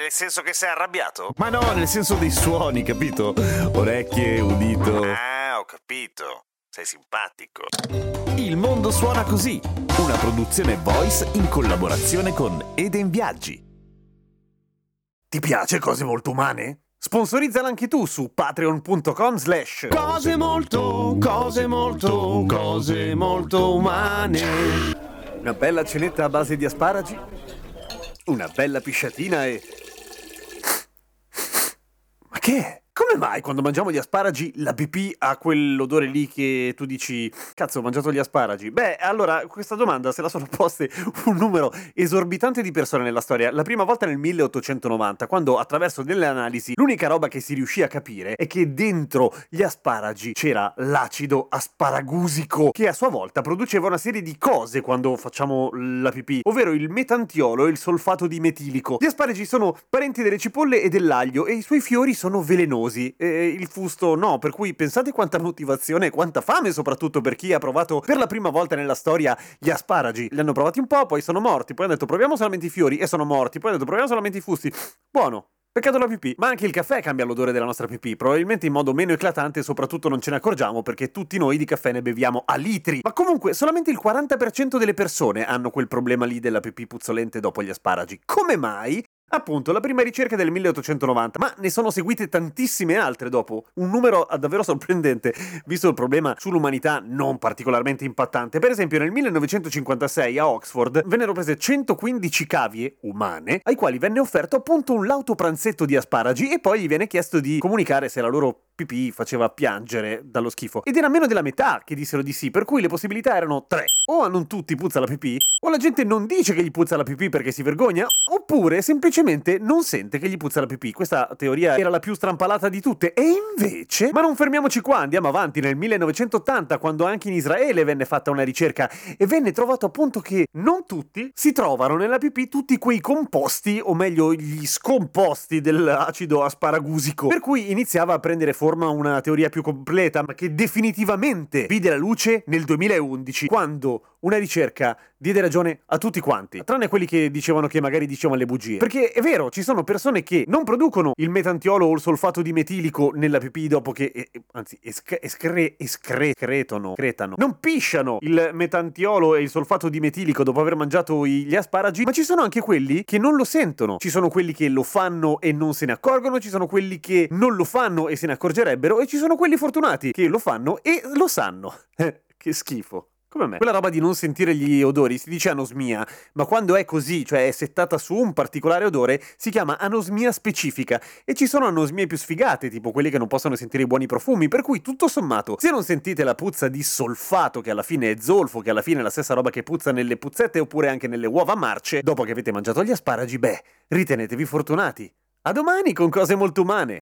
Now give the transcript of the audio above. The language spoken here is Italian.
Nel senso che sei arrabbiato? Ma no, nel senso dei suoni, capito? Orecchie, udito. Ah, ho capito. Sei simpatico. Il mondo suona così, una produzione voice in collaborazione con Eden Viaggi. Ti piace cose molto umane? Sponsorizzala anche tu su patreon.com slash Cose molto, cose molto, cose molto umane. Una bella cenetta a base di asparagi, una bella pisciatina e... Ma che è? Come mai quando mangiamo gli asparagi la pipì ha quell'odore lì che tu dici cazzo ho mangiato gli asparagi? Beh, allora questa domanda se la sono poste un numero esorbitante di persone nella storia. La prima volta nel 1890, quando attraverso delle analisi l'unica roba che si riuscì a capire è che dentro gli asparagi c'era l'acido asparagusico che a sua volta produceva una serie di cose quando facciamo la pipì, ovvero il metantiolo e il solfato di metilico. Gli asparagi sono parenti delle cipolle e dell'aglio e i suoi fiori sono velenosi e il fusto no, per cui pensate quanta motivazione e quanta fame soprattutto per chi ha provato per la prima volta nella storia gli asparagi. Li hanno provati un po', poi sono morti, poi hanno detto proviamo solamente i fiori e sono morti, poi hanno detto proviamo solamente i fusti. Buono. Peccato la pipì, ma anche il caffè cambia l'odore della nostra pipì, probabilmente in modo meno eclatante e soprattutto non ce ne accorgiamo perché tutti noi di caffè ne beviamo a litri. Ma comunque solamente il 40% delle persone hanno quel problema lì della pipì puzzolente dopo gli asparagi. Come mai? Appunto, la prima ricerca del 1890, ma ne sono seguite tantissime altre dopo, un numero davvero sorprendente, visto il problema sull'umanità non particolarmente impattante. Per esempio, nel 1956 a Oxford vennero prese 115 cavie umane, ai quali venne offerto appunto un lauto pranzetto di asparagi e poi gli viene chiesto di comunicare se la loro pipì faceva piangere dallo schifo. Ed era meno della metà che dissero di sì, per cui le possibilità erano tre. O a non tutti puzza la pipì, o la gente non dice che gli puzza la pipì perché si vergogna, oppure semplicemente non sente che gli puzza la pipì. Questa teoria era la più strampalata di tutte. E invece, ma non fermiamoci qua, andiamo avanti nel 1980, quando anche in Israele venne fatta una ricerca e venne trovato appunto che non tutti si trovano nella pipì tutti quei composti, o meglio gli scomposti dell'acido asparagusico. Per cui iniziava a prendere forma una teoria più completa, ma che definitivamente vide la luce nel 2011, quando una ricerca diede ragione a tutti quanti, tranne quelli che dicevano che magari dicevano le bugie. Perché è vero, ci sono persone che non producono il metantiolo o il solfato di metilico nella pipì dopo che, eh, anzi, escre, escre, escretono, cretano, non pisciano il metantiolo e il solfato di metilico dopo aver mangiato gli asparagi, ma ci sono anche quelli che non lo sentono. Ci sono quelli che lo fanno e non se ne accorgono, ci sono quelli che non lo fanno e se ne accorgerebbero, e ci sono quelli fortunati che lo fanno e lo sanno. che schifo. Come me. Quella roba di non sentire gli odori si dice anosmia, ma quando è così, cioè è settata su un particolare odore, si chiama anosmia specifica. E ci sono anosmie più sfigate, tipo quelli che non possono sentire i buoni profumi, per cui tutto sommato, se non sentite la puzza di solfato, che alla fine è zolfo, che alla fine è la stessa roba che puzza nelle puzzette oppure anche nelle uova marce, dopo che avete mangiato gli asparagi, beh, ritenetevi fortunati. A domani con cose molto umane.